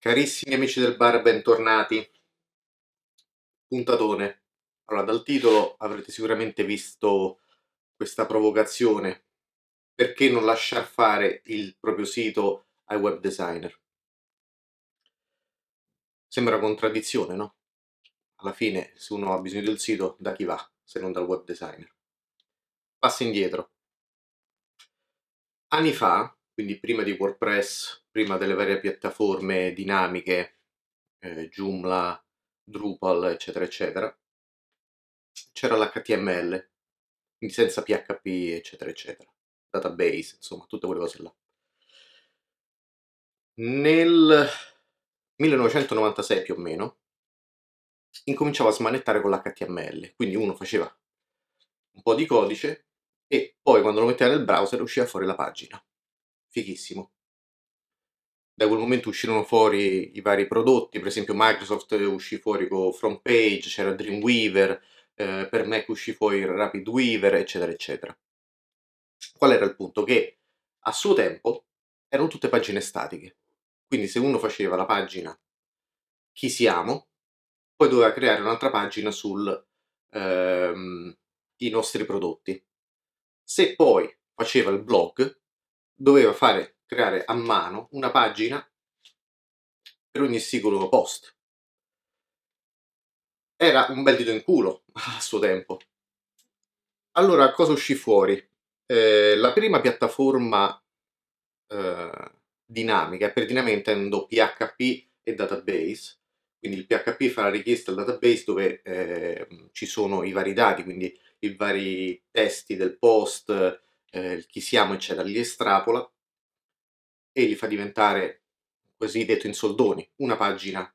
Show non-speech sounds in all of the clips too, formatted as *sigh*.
Carissimi amici del bar, bentornati. Puntatone. Allora, dal titolo avrete sicuramente visto questa provocazione. Perché non lasciar fare il proprio sito ai web designer? Sembra contraddizione, no? Alla fine, se uno ha bisogno del sito, da chi va, se non dal web designer? Passo indietro. Anni fa, quindi prima di WordPress, prima delle varie piattaforme dinamiche, eh, Joomla, Drupal, eccetera, eccetera, c'era l'HTML, quindi senza PHP, eccetera, eccetera, database, insomma, tutte quelle cose là. Nel 1996 più o meno incominciavo a smanettare con l'HTML, quindi uno faceva un po' di codice e poi quando lo metteva nel browser usciva fuori la pagina. Fighissimo da quel momento uscirono fuori i vari prodotti, per esempio Microsoft uscì fuori con FrontPage, c'era Dreamweaver, eh, per Mac uscì fuori RapidWeaver, eccetera, eccetera. Qual era il punto? Che a suo tempo erano tutte pagine statiche, quindi se uno faceva la pagina chi siamo, poi doveva creare un'altra pagina sui ehm, nostri prodotti. Se poi faceva il blog, doveva fare creare a mano una pagina per ogni singolo post. Era un bel dito in culo *laughs* a suo tempo. Allora, cosa uscì fuori? Eh, la prima piattaforma eh, dinamica, per dinamica intendo PHP e database, quindi il PHP fa la richiesta al database dove eh, ci sono i vari dati, quindi i vari testi del post, eh, chi siamo, eccetera, li estrapola e li fa diventare, così detto in soldoni, una pagina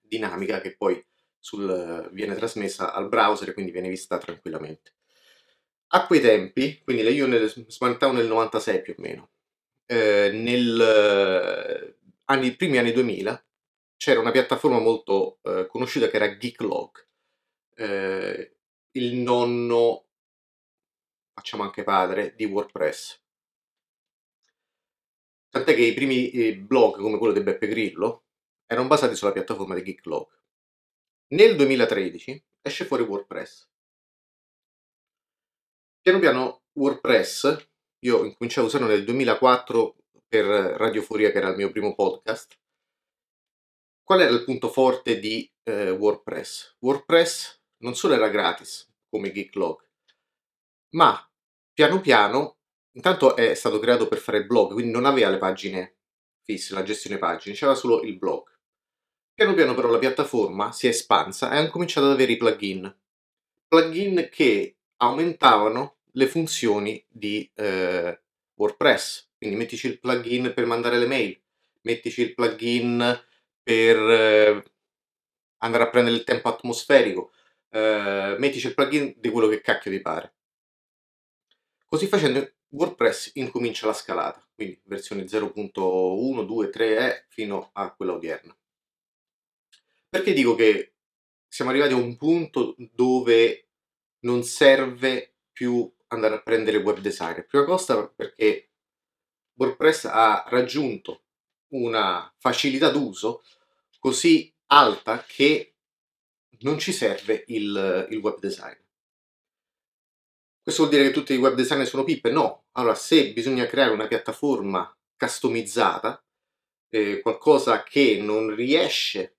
dinamica che poi sul, viene trasmessa al browser e quindi viene vista tranquillamente. A quei tempi, quindi io nel, smanettavo nel 96 più o meno, eh, nel eh, primi anni 2000 c'era una piattaforma molto eh, conosciuta che era Geeklog, eh, il nonno, facciamo anche padre, di WordPress. Tant'è che i primi blog come quello di Beppe Grillo erano basati sulla piattaforma di Geeklog. Nel 2013 esce fuori WordPress. Piano piano WordPress, io incominciavo a usarlo nel 2004 per Radioforia che era il mio primo podcast. Qual era il punto forte di eh, WordPress? WordPress non solo era gratis come Geeklog, ma piano piano Intanto è stato creato per fare il blog, quindi non aveva le pagine fisse, la gestione pagine, c'era solo il blog. Piano piano però la piattaforma si è espansa e ha cominciato ad avere i plugin. Plugin che aumentavano le funzioni di eh, WordPress. Quindi mettici il plugin per mandare le mail, mettici il plugin per eh, andare a prendere il tempo atmosferico, eh, mettici il plugin di quello che cacchio ti pare. Così facendo WordPress incomincia la scalata, quindi versione 0.1, 2, 3 e fino a quella odierna. Perché dico che siamo arrivati a un punto dove non serve più andare a prendere web designer? Prima cosa perché WordPress ha raggiunto una facilità d'uso così alta che non ci serve il, il web designer. Questo vuol dire che tutti i web designer sono pippe? No. Allora, se bisogna creare una piattaforma customizzata, eh, qualcosa che non riesce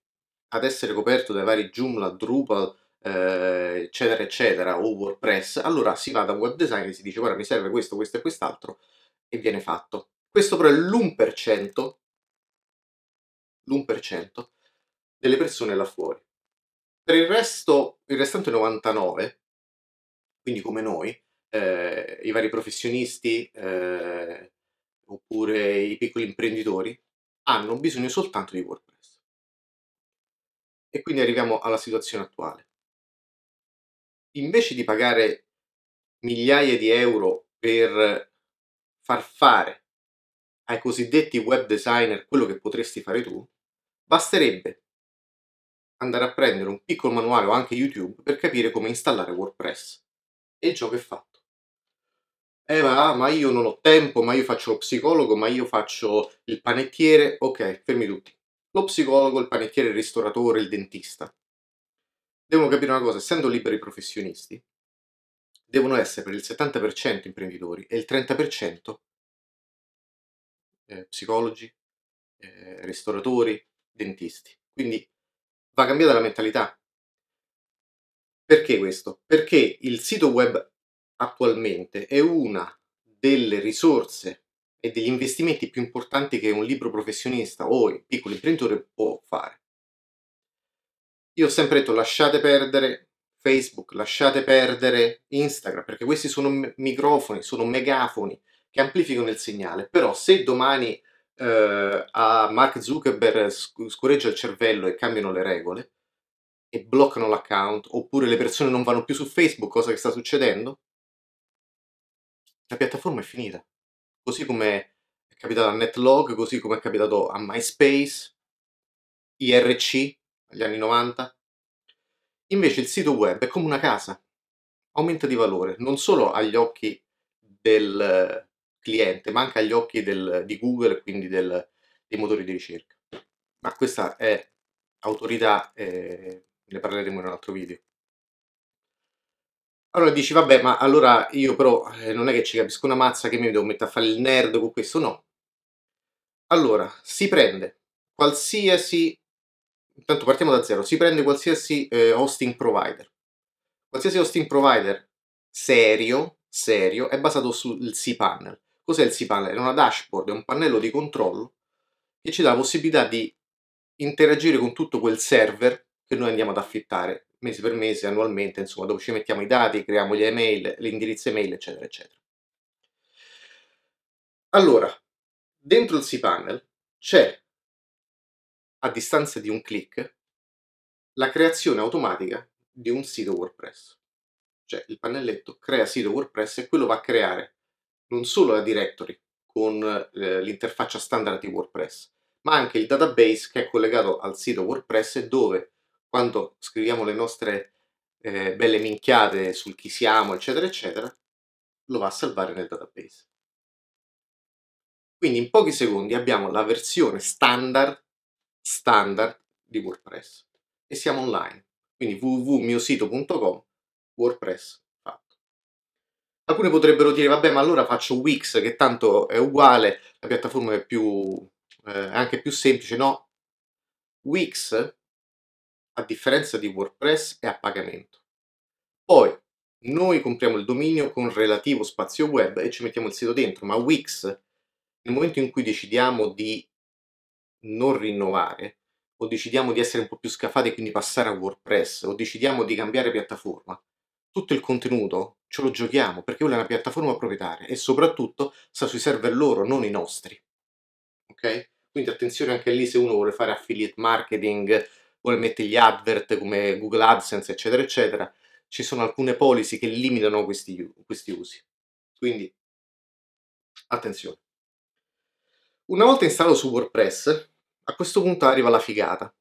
ad essere coperto dai vari Joomla, Drupal, eh, eccetera, eccetera, o WordPress, allora si va da un web designer e si dice guarda mi serve questo, questo e quest'altro e viene fatto. Questo però è l'1%, l'1% delle persone là fuori. Per il resto, il restante 99% quindi come noi, eh, i vari professionisti eh, oppure i piccoli imprenditori hanno bisogno soltanto di WordPress. E quindi arriviamo alla situazione attuale. Invece di pagare migliaia di euro per far fare ai cosiddetti web designer quello che potresti fare tu, basterebbe andare a prendere un piccolo manuale o anche YouTube per capire come installare WordPress e il gioco è fatto. Eh ma, ma io non ho tempo, ma io faccio lo psicologo, ma io faccio il panettiere. Ok, fermi tutti. lo psicologo, il panettiere, il ristoratore, il dentista devono capire una cosa, essendo liberi professionisti, devono essere per il 70% imprenditori e il 30% eh, psicologi, eh, ristoratori, dentisti. Quindi va cambiata la mentalità. Perché questo? Perché il sito web attualmente è una delle risorse e degli investimenti più importanti che un libro professionista o il piccolo imprenditore può fare. Io ho sempre detto lasciate perdere Facebook, lasciate perdere Instagram, perché questi sono microfoni, sono megafoni che amplificano il segnale. Però se domani eh, a Mark Zuckerberg scureggia il cervello e cambiano le regole e bloccano l'account, oppure le persone non vanno più su Facebook, cosa che sta succedendo, la piattaforma è finita. Così come è capitato a Netlog, così come è capitato a MySpace, IRC negli anni 90. Invece il sito web è come una casa, aumenta di valore non solo agli occhi del cliente, ma anche agli occhi del, di Google e quindi del, dei motori di ricerca. Ma questa è autorità, eh, ne parleremo in un altro video. Allora dici, vabbè, ma allora io però eh, non è che ci capisco una mazza che mi devo mettere a fare il nerd con questo, no. Allora, si prende qualsiasi intanto partiamo da zero, si prende qualsiasi eh, hosting provider. Qualsiasi hosting provider serio, serio, è basato sul cPanel. Cos'è il cPanel? È una dashboard, è un pannello di controllo che ci dà la possibilità di interagire con tutto quel server che noi andiamo ad affittare mese per mese, annualmente, insomma, dove ci mettiamo i dati, creiamo gli email, l'indirizzo email, eccetera, eccetera. Allora, dentro il cPanel c'è a distanza di un clic la creazione automatica di un sito WordPress. Cioè il pannelletto crea sito WordPress e quello va a creare non solo la directory con eh, l'interfaccia standard di WordPress, ma anche il database che è collegato al sito WordPress dove quando scriviamo le nostre eh, belle minchiate sul chi siamo, eccetera, eccetera, lo va a salvare nel database. Quindi in pochi secondi abbiamo la versione standard standard di WordPress e siamo online. Quindi www.miosito.com WordPress fatto. Alcuni potrebbero dire vabbè ma allora faccio Wix che tanto è uguale, la piattaforma è più eh, anche più semplice, no? Wix a differenza di WordPress è a pagamento. Poi noi compriamo il dominio con relativo spazio web e ci mettiamo il sito dentro, ma Wix nel momento in cui decidiamo di non rinnovare, o decidiamo di essere un po' più scafati e quindi passare a WordPress, o decidiamo di cambiare piattaforma, tutto il contenuto ce lo giochiamo perché quella è una piattaforma proprietaria e soprattutto sta sui server loro, non i nostri. Ok? Quindi attenzione anche lì se uno vuole fare affiliate marketing, vuole mettere gli advert come Google AdSense, eccetera, eccetera, ci sono alcune policy che limitano questi, questi usi. Quindi attenzione. Una volta installato su WordPress, a questo punto arriva la figata.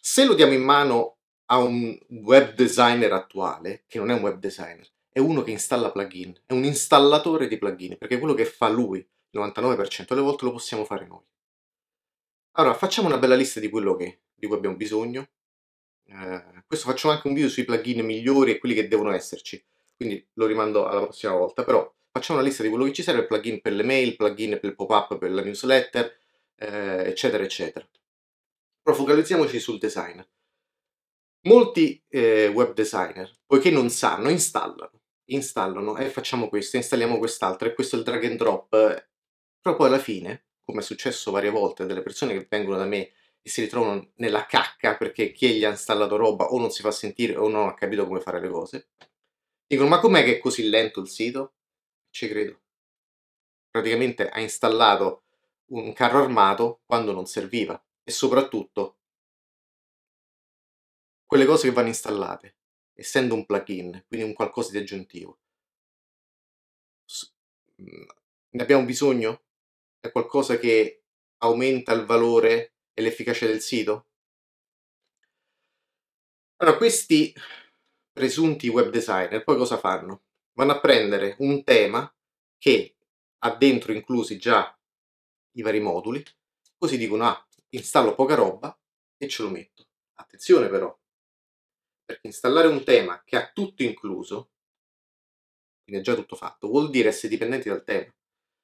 Se lo diamo in mano a un web designer attuale, che non è un web designer, è uno che installa plugin, è un installatore di plugin, perché quello che fa lui, il 99% delle volte lo possiamo fare noi. Allora, facciamo una bella lista di quello che, di cui abbiamo bisogno. Eh, questo facciamo anche un video sui plugin migliori e quelli che devono esserci, quindi lo rimando alla prossima volta, però facciamo una lista di quello che ci serve, plugin per le mail, plugin per il pop-up, per la newsletter, eh, eccetera, eccetera. Però focalizziamoci sul design. Molti eh, web designer, poiché non sanno, installano, installano e facciamo questo, installiamo quest'altro e questo è il drag and drop. Però poi alla fine, come è successo varie volte delle persone che vengono da me si ritrovano nella cacca perché chi gli ha installato roba o non si fa sentire o non ha capito come fare le cose, dicono ma com'è che è così lento il sito? Ci credo. Praticamente ha installato un carro armato quando non serviva e soprattutto quelle cose che vanno installate, essendo un plugin, quindi un qualcosa di aggiuntivo. Mhmm, ne abbiamo bisogno? È qualcosa che aumenta il valore e l'efficacia del sito? Allora, questi presunti web designer poi cosa fanno? Vanno a prendere un tema che ha dentro inclusi già i vari moduli, così dicono, ah, installo poca roba e ce lo metto. Attenzione però, perché installare un tema che ha tutto incluso, quindi è già tutto fatto, vuol dire essere dipendenti dal tema.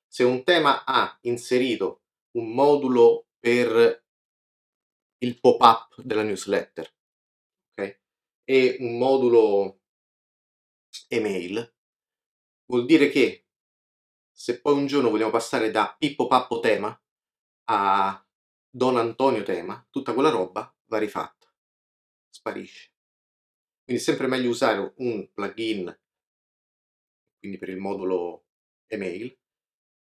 Se un tema ha inserito un modulo per il pop-up della newsletter, ok? E un modulo email, vuol dire che se poi un giorno vogliamo passare da Pippo Pappo tema a Don Antonio tema, tutta quella roba va rifatta, sparisce. Quindi è sempre meglio usare un plugin, quindi per il modulo email,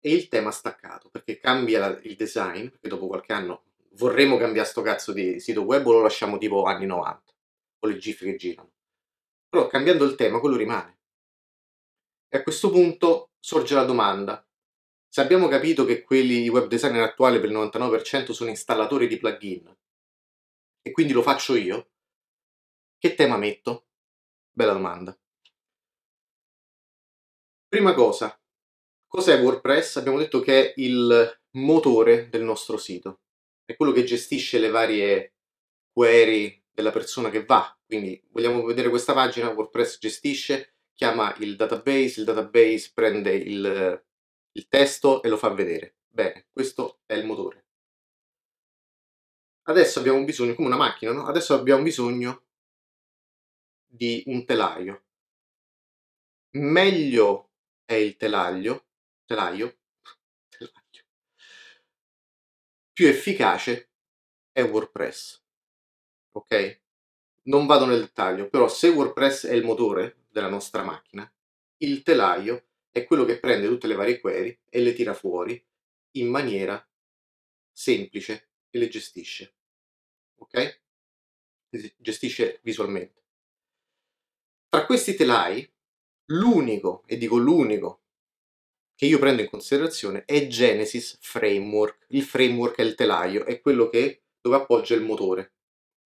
e il tema staccato, perché cambia il design, perché dopo qualche anno vorremmo cambiare sto cazzo di sito web o lo lasciamo tipo anni 90, o le GIF che girano. Però cambiando il tema quello rimane. E a questo punto sorge la domanda, se abbiamo capito che quelli web designer attuali per il 99% sono installatori di plugin, e quindi lo faccio io, che tema metto? Bella domanda. Prima cosa, cos'è WordPress? Abbiamo detto che è il motore del nostro sito, è quello che gestisce le varie query della persona che va. Quindi vogliamo vedere questa pagina, WordPress gestisce, chiama il database, il database prende il, il testo e lo fa vedere. Bene, questo è il motore. Adesso abbiamo bisogno, come una macchina, no? Adesso abbiamo bisogno di un telaio. Meglio è il telaio, telaio. Più efficace è WordPress. Ok? Non vado nel dettaglio, però se WordPress è il motore della nostra macchina, il telaio è quello che prende tutte le varie query e le tira fuori in maniera semplice e le gestisce. Ok? Gestisce visualmente. Tra questi telai, l'unico, e dico l'unico, che io prendo in considerazione è Genesis Framework. Il framework è il telaio, è quello che, dove appoggia il motore.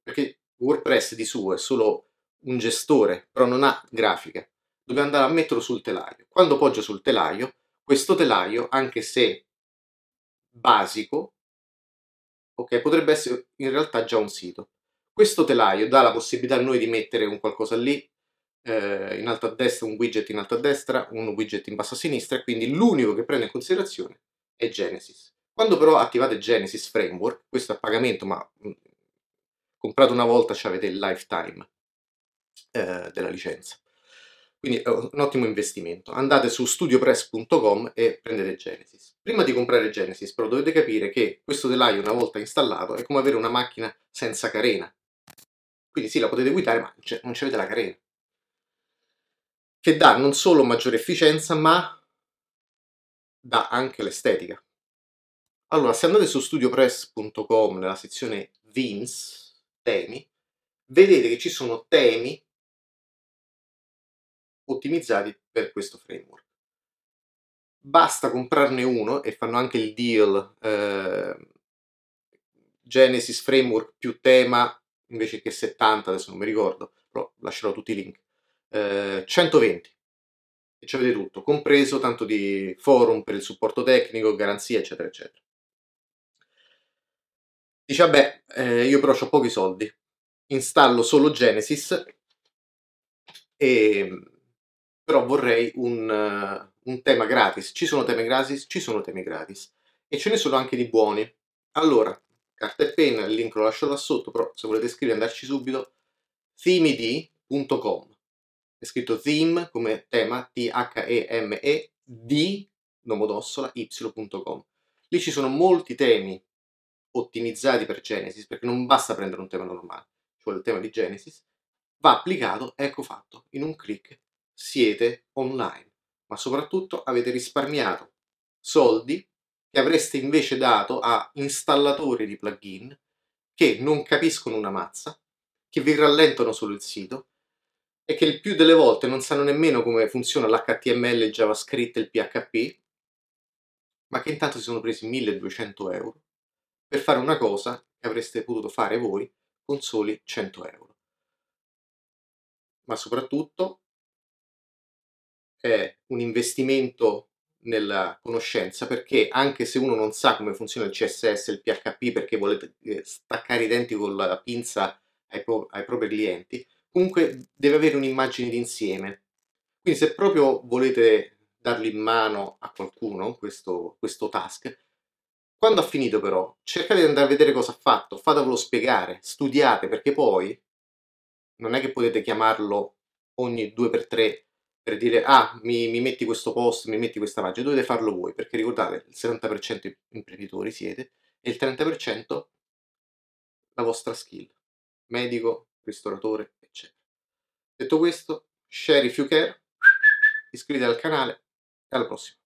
Perché WordPress di suo è solo un gestore, però non ha grafica. Dobbiamo andare a metterlo sul telaio. Quando appoggia sul telaio, questo telaio, anche se basico, ok, potrebbe essere in realtà già un sito. Questo telaio dà la possibilità a noi di mettere un qualcosa lì, eh, in alto a destra, un widget in alto a destra, un widget in basso a sinistra, e quindi l'unico che prende in considerazione è Genesis. Quando però attivate Genesis Framework, questo è a pagamento, ma mh, mm, comprato una volta avete il lifetime eh, della licenza. Quindi è un ottimo investimento. Andate su studiopress.com e prendete Genesis. Prima di comprare Genesis però dovete capire che questo telaio una volta installato è come avere una macchina senza carena. Quindi sì, la potete guidare ma non c'avete la carena che dà non solo maggiore efficienza, ma dà anche l'estetica. Allora, se andate su studiopress.com nella sezione themes, temi, vedete che ci sono temi ottimizzati per questo framework. Basta comprarne uno e fanno anche il deal eh, Genesis Framework più tema invece che 70, adesso non mi ricordo, però lascerò tutti i link. 120 eh, e ci avete tutto, compreso tanto di forum per il supporto tecnico, garanzia, eccetera, eccetera. Dice, vabbè, eh, io però ho pochi soldi, installo solo Genesis, e, però vorrei un, un tema gratis. Ci sono temi gratis? Ci sono temi gratis. E ce ne sono anche di buoni. Allora, carta e penna, il link lo lascio là sotto, però se volete scrivere andarci subito, themid.com è scritto theme come tema, T-H-E-M-E, d, nomodossola, y.com. Lì ci sono molti temi ottimizzati per Genesis, perché non basta prendere un tema normale, ci vuole il tema di Genesis, va applicato, ecco fatto, in un clic siete online, ma soprattutto avete risparmiato soldi che avreste invece dato a installatori di plugin che non capiscono una mazza, che vi rallentano solo il sito è che il più delle volte non sanno nemmeno come funziona l'HTML, il JavaScript e il PHP, ma che intanto si sono presi 1200 euro per fare una cosa che avreste potuto fare voi con soli 100 euro. Ma soprattutto è un investimento nella conoscenza perché anche se uno non sa come funziona il CSS, il PHP perché volete eh, staccare i denti con la pinza ai, pro- ai propri clienti, comunque deve avere un'immagine d'insieme. Quindi se proprio volete darli in mano a qualcuno questo, questo task, quando ha finito però, cercate di andare a vedere cosa ha fatto, fatevelo spiegare, studiate, perché poi non è che potete chiamarlo ogni 2x3 per dire ah mi, mi, metti questo post, mi metti questa pagina, dovete farlo voi, perché ricordate il 70% imprenditori siete e il 30% la vostra skill, medico, ristoratore. Detto questo, share if you care, iscrivetevi al canale e alla prossima.